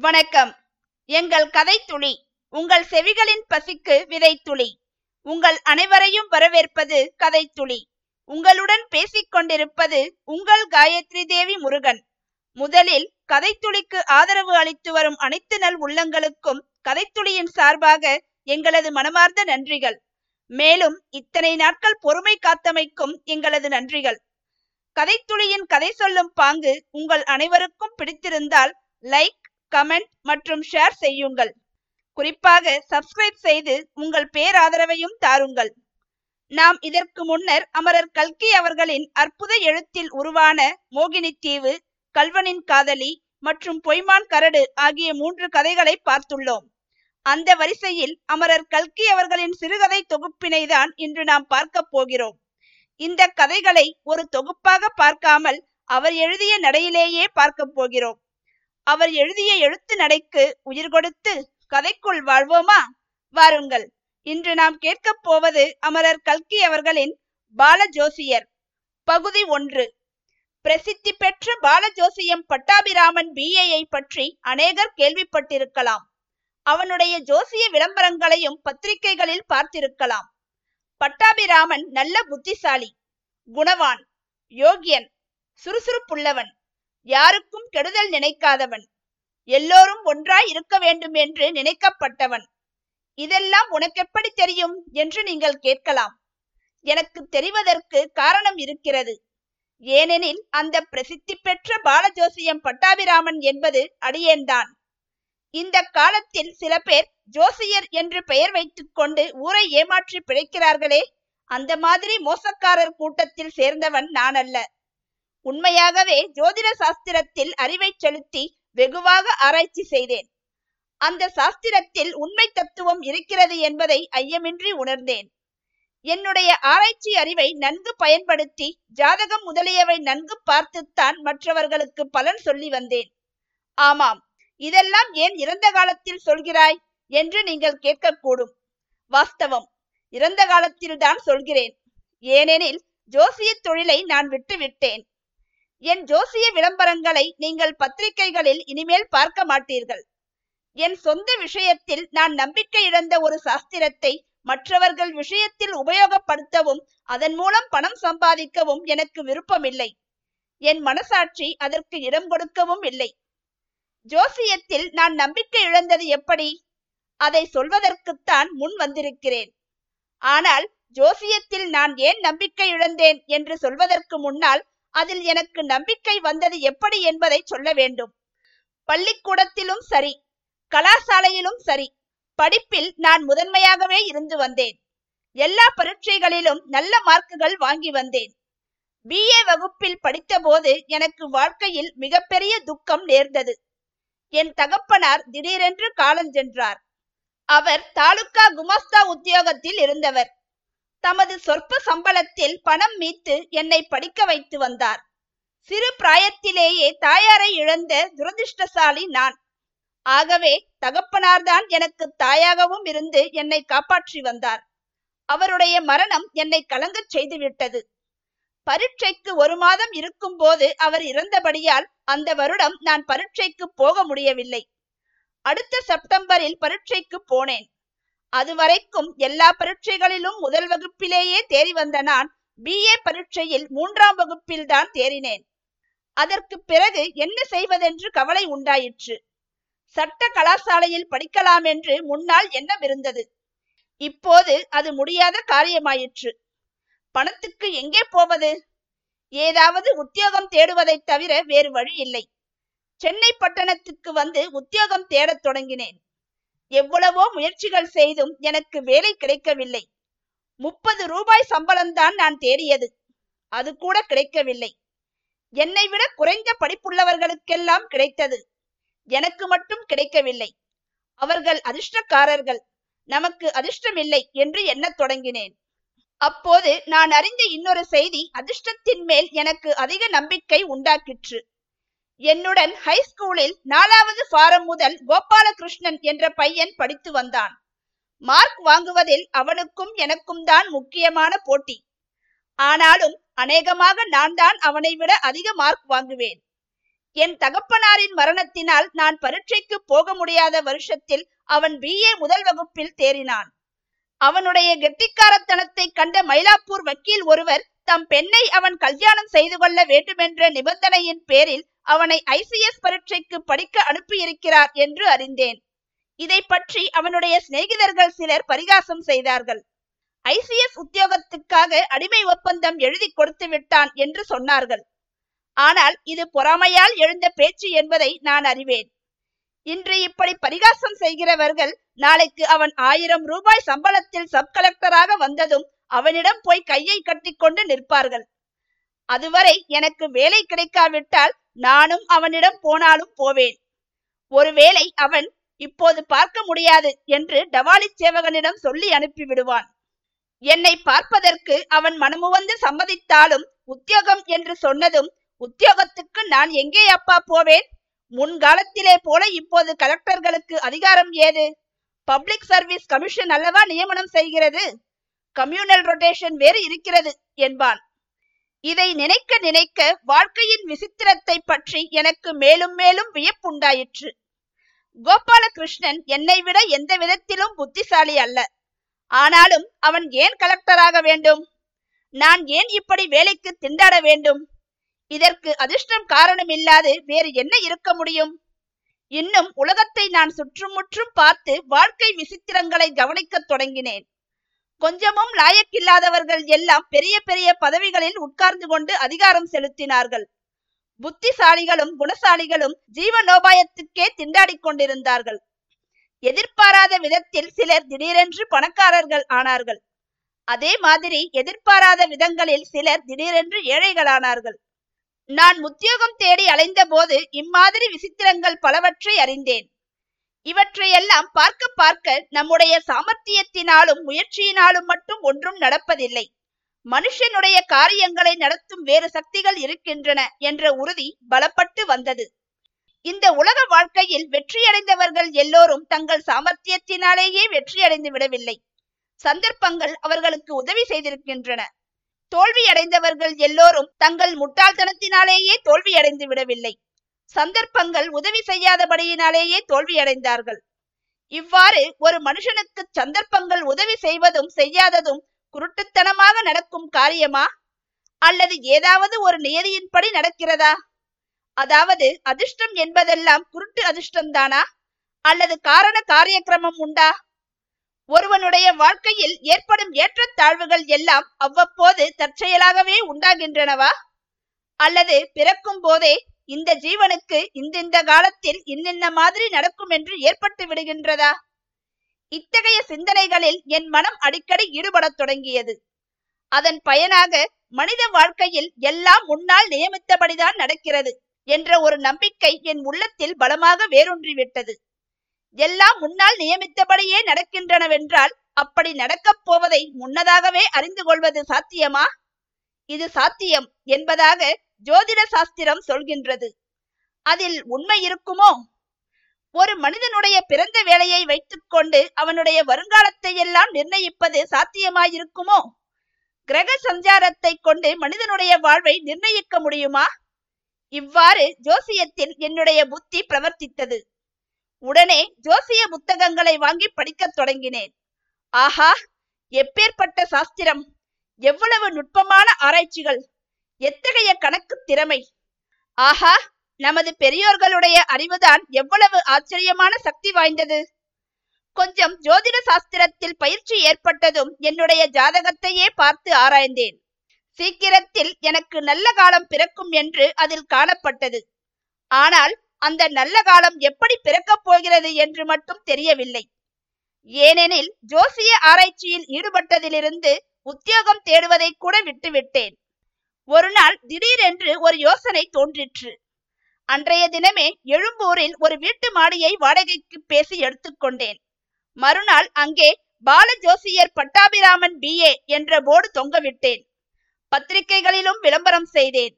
வணக்கம். எங்கள் கதைத்துளி உங்கள் செவிகளின் பசிக்கு விதைத்துளி. உங்கள் அனைவரையும் வரவேற்பது கதைத்துளி. உங்களுடன் பேசிக் கொண்டிருப்பது உங்கள் காயத்ரி தேவி முருகன். முதலில் கதைத்துளிக்கு ஆதரவு அளித்து வரும் அனைத்து நல் உள்ளங்களுக்கும் கதைத்துளியின் சார்பாக எங்களது மனமார்ந்த நன்றிகள். மேலும் இத்தனை நாட்கள் பொறுமை காத்தமைக்கும் எங்களது நன்றிகள். கதைத்துளியின் கதை சொல்லும் பாங்கு உங்கள் அனைவருக்கும் பிடித்திருந்தால் லைக் கமெண்ட் மற்றும் ஷேர் செய்யுங்கள். குறிப்பாக சப்ஸ்கிரைப் செய்து உங்கள் பேராதரவையும் தாருங்கள். நாம் இதற்கு முன்னர் அமரர் கல்கி அவர்களின் அற்புத எழுத்தில் உருவான மோகினி தீவு கல்வனின் காதலி மற்றும் பொய்மான் கரடு ஆகிய மூன்று கதைகளை பார்த்துள்ளோம். அந்த வரிசையில் அமரர் கல்கி அவர்களின் சிறுகதை தொகுப்பினை தான் இன்று நாம் பார்க்க போகிறோம். இந்த கதைகளை ஒரு தொகுப்பாக பார்க்காமல் அவர் எழுதிய நடையிலேயே பார்க்க போகிறோம். அவர் எழுதிய எழுத்து நடைக்கு உயிர் கொடுத்து கதைக்குள் வாழ்வோமா? வாருங்கள். இன்று நாம் கேட்கப் போவது அமரர் கல்கி அவர்களின் பாலஜோசியர். பகுதி ஒன்று. பிரசித்தி பெற்ற பாலஜோசியம் பட்டாபிராமன் பிஏயை பற்றி அநேகர் கேள்விப்பட்டிருக்கலாம். அவனுடைய ஜோசிய விளம்பரங்களையும் பத்திரிகைகளில் பார்த்திருக்கலாம். பட்டாபிராமன் நல்ல புத்திசாலி குணவான் யோகியன் சுறுசுறுப்புள்ளவன். யாருக்கும் கெடுதல் நினைக்காதவன். எல்லோரும் ஒன்றாய் இருக்க வேண்டும் என்று நினைக்கப்பட்டவன். இதெல்லாம் உனக்கு எப்படி தெரியும் என்று நீங்கள் கேட்கலாம். எனக்கு தெரிவதற்கு காரணம் இருக்கிறது. ஏனெனில் அந்த பிரசித்தி பெற்ற பாலஜோசியம் பட்டாபிராமன் என்பது அடியேன்தான். இந்த காலத்தில் சில பேர் ஜோசியர் என்று பெயர் வைத்துக்கொண்டு ஊரை ஏமாற்றி பிழைக்கிறார்களே அந்த மாதிரி மோசக்காரர் கூட்டத்தில் சேர்ந்தவன் நான் அல்ல உண்மையாகவே ஜோதிட சாஸ்திரத்தில் அறிவை செலுத்தி வெகுவாக ஆராய்ச்சி செய்தேன். அந்த சாஸ்திரத்தில் உண்மை தத்துவம் இருக்கிறது என்பதை ஐயமின்றி உணர்ந்தேன். என்னுடைய ஆராய்ச்சி அறிவை நன்கு பயன்படுத்தி ஜாதகம் முதலியவை நன்கு பார்த்துத்தான் மற்றவர்களுக்கு பலன் சொல்லி வந்தேன். ஆமாம் இதெல்லாம் ஏன் இறந்த காலத்தில் சொல்கிறாய் என்று நீங்கள் கேட்கக்கூடும். வாஸ்தவம் இறந்த காலத்தில் தான் சொல்கிறேன். ஏனெனில் ஜோசிய தொழிலை நான் விட்டு விட்டேன் என் ஜோசிய விளம்பரங்களை நீங்கள் பத்திரிகைகளில் இனிமேல் பார்க்க மாட்டீர்கள். என் சொந்த விஷயத்தில் நான் நம்பிக்கை இழந்த ஒரு சாஸ்திரத்தை மற்றவர்கள் விஷயத்தில் உபயோகப்படுத்தவும் அதன் மூலம் பணம் சம்பாதிக்கவும் எனக்கு விருப்பமில்லை. என் மனசாட்சி அதற்கு இடம் கொடுக்கவும் இல்லை. ஜோசியத்தில் நான் நம்பிக்கை இழந்தது எப்படி? அதை சொல்வதற்குத்தான் முன் வந்திருக்கிறேன். ஆனால் ஜோசியத்தில் நான் ஏன் நம்பிக்கை இழந்தேன் என்று சொல்வதற்கு முன்னால் அதில் எனக்கு நம்பிக்கை வந்தது எப்படி என்பதை சொல்ல வேண்டும். பள்ளிக்கூடத்திலும் சரி கலாசாலையிலும் சரி படிப்பில் நான் முதன்மையாகவே இருந்து வந்தேன். எல்லா பரீட்சைகளிலும் நல்ல மார்க்குகள் வாங்கி வந்தேன். பிஏ வகுப்பில் படித்தபோது எனக்கு வாழ்க்கையில் மிகப்பெரிய துக்கம் நேர்ந்தது. என் தகப்பனார் திடீரென்று காலஞ்சென்றார் அவர் தாலுகா குமாஸ்தா உத்தியோகத்தில் இருந்தவர். தமது சொற்ப சம்பளத்தில் பணம் மீத்து என்னை படிக்க வைத்து வந்தார். சிறு பிராயத்திலேயே தாயாரை இழந்த துரதிருஷ்டசாலி நான். ஆகவே தகப்பனார்தான் எனக்கு தாயாகவும் இருந்து என்னை காப்பாற்றி வந்தார். அவருடைய மரணம் என்னை கலங்கச் செய்துவிட்டது. பரீட்சைக்கு ஒரு மாதம் இருக்கும் போது அவர் இறந்தபடியால் அந்த வருடம் நான் பரீட்சைக்கு போக முடியவில்லை. அடுத்த செப்டம்பரில் பரீட்சைக்கு போனேன். அதுவரைக்கும் எல்லா பரீட்சைகளிலும் முதல் வகுப்பிலேயே தேறி வந்த நான் பிஏ பரீட்சையில் மூன்றாம் வகுப்பில் தான் தேறினேன். அதற்கு பிறகு என்ன செய்வதென்று கவலை உண்டாயிற்று. சட்ட கலாசாலையில் படிக்கலாம் என்று முன்னால் எண்ணமிருந்தது இப்போது அது முடியாத காரியமாயிற்று. பணத்துக்கு எங்கே போவது? ஏதாவது உத்தியோகம் தேடுவதைத் தவிர வேறு வழி இல்லை. சென்னை பட்டணத்துக்கு வந்து உத்தியோகம் தேடத் தொடங்கினேன். எவ்வளவோ முயற்சிகள் செய்தும் எனக்கு வேலை கிடைக்கவில்லை. முப்பது ரூபாய் சம்பளம்தான் நான் தேடியது. அது கூட கிடைக்கவில்லை. என்னை விட குறைந்த படிப்புள்ளவர்களுக்கெல்லாம் கிடைத்தது. எனக்கு மட்டும் கிடைக்கவில்லை. அவர்கள் அதிர்ஷ்டக்காரர்கள். நமக்கு அதிர்ஷ்டமில்லை என்று எண்ணத் தொடங்கினேன். அப்போது நான் அறிந்த இன்னொரு செய்தி அதிர்ஷ்டத்தின் மேல் எனக்கு அதிக நம்பிக்கை உண்டாக்கிற்று. என்னுடன் ஹைஸ்கூலில் நாலாவது ஃபாரம் முதல் கோபாலகிருஷ்ணன் என்ற பையன் படித்து வந்தான். மார்க் வாங்குவதில் அவனுக்கும் எனக்கும் தான் முக்கியமான போட்டி. ஆனாலும் அநேகமாக நான் தான் அவனை விட அதிக மார்க் வாங்குவேன். என் தகப்பனாரின் மரணத்தினால் நான் பரீட்சைக்கு போக முடியாத வருஷத்தில் அவன் பிஏ முதல் வகுப்பில் தேறினான். அவனுடைய கெட்டிக்காரத்தனத்தை கண்ட மயிலாப்பூர் வக்கீல் ஒருவர் தம் பெண்ணை அவன் கல்யாணம் செய்து கொள்ள வேண்டுமென்ற நிபந்தனையின் பேரில் அவனை ஐசிஎஸ் பரீட்சைக்கு படிக்க அனுப்பியிருக்கிறார் என்று அறிந்தேன். இதை பற்றி அவனுடைய சிநேகிதர்கள் சிலர் பரிகாசம் செய்தார்கள். ஐசிஎஸ் உத்தியோகத்துக்காக அடிமை ஒப்பந்தம் எழுதி கொடுத்து விட்டான் என்று சொன்னார்கள். ஆனால் இது பொறாமையால் எழுந்த பேச்சு என்பதை நான் அறிவேன். இன்று இப்படி பரிகாசம் செய்கிறவர்கள் நாளைக்கு அவன் ஆயிரம் ரூபாய் சம்பளத்தில் சப் கலெக்டராக வந்ததும் அவனிடம் போய் கையை கட்டிக்கொண்டு நிற்பார்கள். அதுவரை எனக்கு வேலை கிடைக்காவிட்டால் நானும் அவனிடம் போனாலும் போவேன். ஒருவேளை அவன் இப்போது பார்க்க முடியாது என்று டவாலி சேவகனிடம் சொல்லி அனுப்பிவிடுவான் என்னை பார்ப்பதற்கு அவன் மனமுவந்து சம்மதித்தாலும் உத்தியோகம் என்று சொன்னதும் உத்தியோகத்துக்கு நான் எங்கே அப்பா போவேன்? முன்காலத்திலே போல இப்போது கலெக்டர்களுக்கு அதிகாரம் ஏது? பப்ளிக் சர்வீஸ் கமிஷன் அல்லவா நியமனம் செய்கிறது? கம்யூனல் ரொட்டேஷன் வேறு இருக்கிறது என்பான். இதை நினைக்க நினைக்க வாழ்க்கையின் விசித்திரத்தை பற்றி எனக்கு மேலும் மேலும் வியப்புண்டாயிற்று. கோபாலகிருஷ்ணன் என்னை விட எந்த விதத்திலும் புத்திசாலி அல்ல. ஆனாலும் அவன் ஏன் கலெக்டராக வேண்டும்? நான் ஏன் இப்படி வேலைக்கு திண்டாட வேண்டும்? இதற்கு அதிர்ஷ்டம் காரணம் இல்லாது வேறு என்ன இருக்க முடியும்? இன்னும் உலகத்தை நான் சுற்றுமுற்றும் பார்த்து வாழ்க்கை விசித்திரங்களை கவனிக்கத் தொடங்கினேன். கொஞ்சமும் லாயக்கில்லாதவர்கள் எல்லாம் பெரிய பெரிய பதவிகளில் உட்கார்ந்து கொண்டு அதிகாரம் செலுத்தினார்கள். புத்திசாலிகளும் குணசாலிகளும் ஜீவனோபாயத்துக்கே திண்டாடிக் கொண்டிருந்தார்கள். எதிர்பாராத விதத்தில் சிலர் திடீரென்று பணக்காரர்கள் ஆனார்கள். அதே மாதிரி எதிர்பாராத விதங்களில் சிலர் திடீரென்று ஏழைகளானார்கள். நான் உத்தியோகம் தேடி அலைந்த போது இம்மாதிரி விசித்திரங்கள் பலவற்றை அறிந்தேன். இவற்றையெல்லாம் பார்க்க பார்க்க நம்முடைய சாமர்த்தியத்தினாலும் முயற்சியினாலும் மட்டும் ஒன்றும் நடப்பதில்லை. மனுஷனுடைய காரியங்களை நடத்தும் வேறு சக்திகள் இருக்கின்றன என்ற உறுதி பலப்பட்டு வந்தது. இந்த உலக வாழ்க்கையில் வெற்றியடைந்தவர்கள் எல்லோரும் தங்கள் சாமர்த்தியத்தினாலேயே வெற்றியடைந்து விடவில்லை. சந்தர்ப்பங்கள் அவர்களுக்கு உதவி செய்திருக்கின்றன. தோல்வி அடைந்தவர்கள் எல்லோரும் தங்கள் முட்டாள்தனத்தினாலேயே தோல்வியடைந்து விடவில்லை. சந்தர்ப்பங்கள் உதவி செய்யாதபடியினாலேயே தோல்வியடைந்தார்கள். இவ்வாறு ஒரு மனுஷனுக்கு சந்தர்ப்பங்கள் உதவி செய்வதும் செய்யாததும் குருட்டுத்தனமாக நடக்கும் காரியமா? அல்லது ஏதாவது ஒரு நியதியின்படி நடக்கிறதா? அதாவது அதிர்ஷ்டம் என்பதெல்லாம் குருட்டு அதிர்ஷ்டம் தானா அல்லது காரண காரியக்கிரமம் உண்டா? ஒருவனுடைய வாழ்க்கையில் ஏற்படும் ஏற்றத்தாழ்வுகள் எல்லாம் அவ்வப்போது தற்செயலாகவே உண்டாகின்றனவா? அல்லது பிறக்கும் போதே இந்த ஜீவனுக்கு இந்தெந்த காலத்தில் இன்னென்ன மாதிரி நடக்கும் என்று ஏற்பட்டு விடுகின்றதா? இத்தகைய சிந்தனைகளில் என் மனம் அடிக்கடி ஈடுபடத் தொடங்கியது. அதன் பயனாக மனித வாழ்க்கையில் எல்லாம் முன்னால் நியமித்தபடிதான் நடக்கிறது என்ற ஒரு நம்பிக்கை என் உள்ளத்தில் பலமாக வேரூன்றிவிட்டது. எல்லாம் முன்னால் நியமித்தபடியே நடக்கின்றனவென்றால் அப்படி நடக்கப் போவதை முன்னதாகவே அறிந்து கொள்வது சாத்தியமா? இது சாத்தியம் என்பதாக ஜோதிட சாஸ்திரம் சொல்கின்றது. அதில் உண்மை இருக்குமோ? ஒரு மனிதனுடைய பிறந்த வேலையை வைத்துக்கொண்டு அவனுடைய வருங்காலத்தை எல்லாம் நிர்ணயிப்பது சாத்தியமாயிருக்குமோ? கிரக சஞ்சாரத்தை கொண்டு மனிதனுடைய வாழ்வை நிர்ணயிக்க முடியுமா? இவ்வாறு ஜோசியத்தில் என்னுடைய புத்தி பிரவர்த்தித்தது. உடனே ஜோசிய புத்தகங்களை வாங்கி படிக்கத் தொடங்கினேன். ஆஹா! எப்பேற்பட்ட சாஸ்திரம்! எவ்வளவு நுட்பமான ஆராய்ச்சிகள்! எத்தகைய கணக்கு திறமை? ஆஹா நமது பெரியோர்களுடைய அறிவுதான் எவ்வளவு ஆச்சரியமான சக்தி வாய்ந்தது. கொஞ்சம் ஜோதிட சாஸ்திரத்தில் பயிற்சி ஏற்பட்டதும் என்னுடைய ஜாதகத்தையே பார்த்து ஆராய்ந்தேன். சீக்கிரத்தில் எனக்கு நல்ல காலம் பிறக்கும் என்று அதில் காணப்பட்டது. ஆனால் அந்த நல்ல காலம் எப்படி பிறக்கப் போகிறது என்று மட்டும் தெரியவில்லை. ஏனெனில் ஜோசிய ஆராய்ச்சியில் ஈடுபட்டதிலிருந்து உத்தியோகம் தேடுவதை கூட விட்டுவிட்டேன். ஒரு நாள் திடீரென்று ஒரு யோசனை தோன்றிற்று. அன்றைய தினமே எழும்பூரில் ஒரு வீட்டு மாடியை வாடகைக்கு பேசி எடுத்துக்கொண்டேன் மறுநாள் அங்கே பால ஜோசியர் பட்டாபிராமன் பிஏ என்ற போர்டு தொங்கவிட்டேன். பத்திரிகைகளிலும் விளம்பரம் செய்தேன்.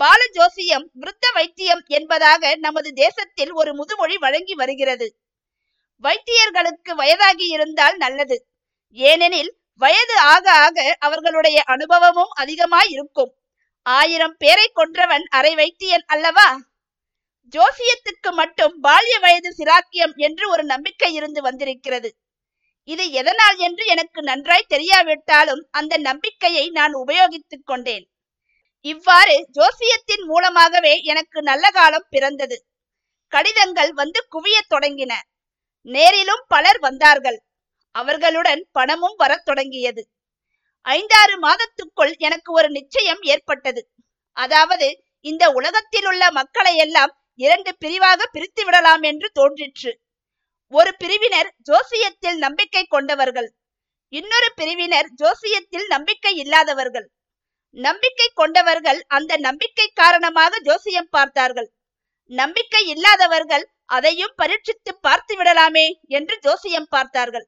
பால ஜோசியம் விருத்த வைத்தியம் என்பதாக நமது தேசத்தில் ஒரு முதுமொழி வழங்கி வருகிறது. வைத்தியர்களுக்கு வயதாகி இருந்தால் நல்லது. ஏனெனில் வயது ஆக ஆக அவர்களுடைய அனுபவமும் அதிகமாய் இருக்கும். ஆயிரம் பேரை கொன்றவன் அரை வைத்தியன் அல்லவா? ஜோசியத்துக்கு மட்டும் பால்ய வயது சிராக்கியம் என்று ஒரு நம்பிக்கை இருந்து வந்திருக்கிறது. இது எதனால் என்று எனக்கு நன்றாய் தெரியாவிட்டாலும் அந்த நம்பிக்கையை நான் உபயோகித்துக் கொண்டேன். இவ்வாறு ஜோசியத்தின் மூலமாகவே எனக்கு நல்ல காலம் பிறந்தது. கடிதங்கள் வந்து குவியத் தொடங்கின. நேரிலும் பலர் வந்தார்கள். அவர்களுடன் பணமும் வரத் தொடங்கியது. ஐந்தாறு மாதத்துக்குள் எனக்கு ஒரு நிச்சயம் ஏற்பட்டது. அதாவது இந்த உலகத்தில் உள்ள மக்களை எல்லாம் இரண்டு பிரிவாக பிரித்து விடலாம் என்று தோன்றிற்று. ஒரு பிரிவினர் ஜோசியத்தில் நம்பிக்கை கொண்டவர்கள். இன்னொரு பிரிவினர் ஜோசியத்தில் நம்பிக்கை இல்லாதவர்கள். நம்பிக்கை கொண்டவர்கள் அந்த நம்பிக்கை காரணமாக ஜோசியம் பார்த்தார்கள். நம்பிக்கை இல்லாதவர்கள் அதையும் பரீட்சித்து பார்த்து விடலாமே என்று ஜோசியம் பார்த்தார்கள்.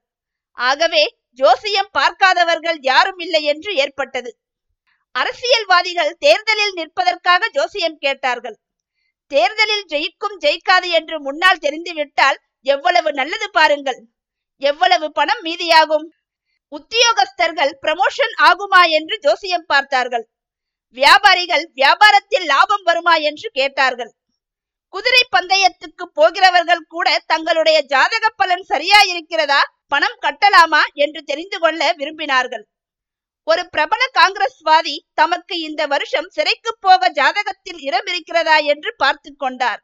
ஆகவே ஜோசியம் பார்க்காதவர்கள் யாரும் இல்லை என்று ஏற்பட்டது. அரசியல்வாதிகள் தேர்தலில் நிற்பதற்காக ஜோசியம் கேட்டார்கள். தேர்தலில் ஜெயிக்கும் ஜெயிக்காது என்று முன்னால் தெரிந்துவிட்டால் எவ்வளவு நல்லது பாருங்கள். எவ்வளவு பணம் மீதியாகும்? உத்தியோகஸ்தர்கள் ப்ரமோஷன் ஆகுமா என்று ஜோசியம் பார்த்தார்கள். வியாபாரிகள் வியாபாரத்தில் லாபம் வருமா என்று கேட்டார்கள். குதிரை பந்தயத்துக்கு போகிறவர்கள் கூட தங்களுடைய ஜாதக பலன் சரியா இருக்கிறதா பணம் கட்டலாமா என்று தெரிந்து கொள்ள விரும்பினார்கள். ஒரு பிரபல காங்கிரஸ்வாதி தமக்கு இந்த வருஷம் சிறைக்கு போக ஜாதகத்தில் இடம் இருக்கிறதா என்று பார்த்து கொண்டார்.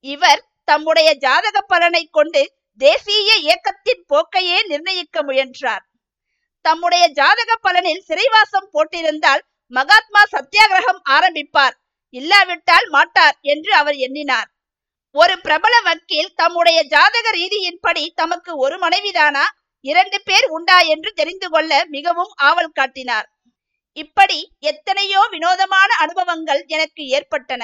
இவர் தம்முடைய ஜாதக பலனை கொண்டு தேசிய இயக்கத்தின் போக்கையே நிர்ணயிக்க முயன்றார். தம்முடைய ஜாதக பலனில் சிறைவாசம் போட்டிருந்தால் மகாத்மா சத்தியாகிரகம் ஆரம்பிப்பார் இல்லாவிட்டால் மாட்டார் என்று அவர் எண்ணினார். ஒரு பிரபல வக்கீல் தம்முடைய ஜாதக ரீதியின்படி தமக்கு ஒரு மனைவிதானா? இரண்டு பேர் உண்டா என்று தெரிந்து கொள்ள மிகவும் ஆவல் காட்டினார். இப்படி எத்தனையோ வினோதமான அனுபவங்கள் எனக்கு ஏற்பட்டன.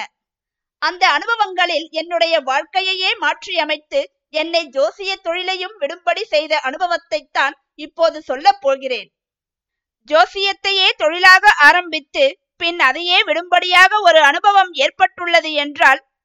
அந்த அனுபவங்களில் என்னுடைய வாழ்க்கையையே மாற்றியமைத்து என்னை ஜோசிய தொழிலையும் விடும்படி செய்த அனுபவத்தை தான் இப்போது சொல்லப் போகிறேன். ஜோசியத்தையே தொழிலாக ஆரம்பித்து பின் அதையே விடும்படியாக ஒரு அனுபவம் ஏற்பட்டுள்ளது என்றால்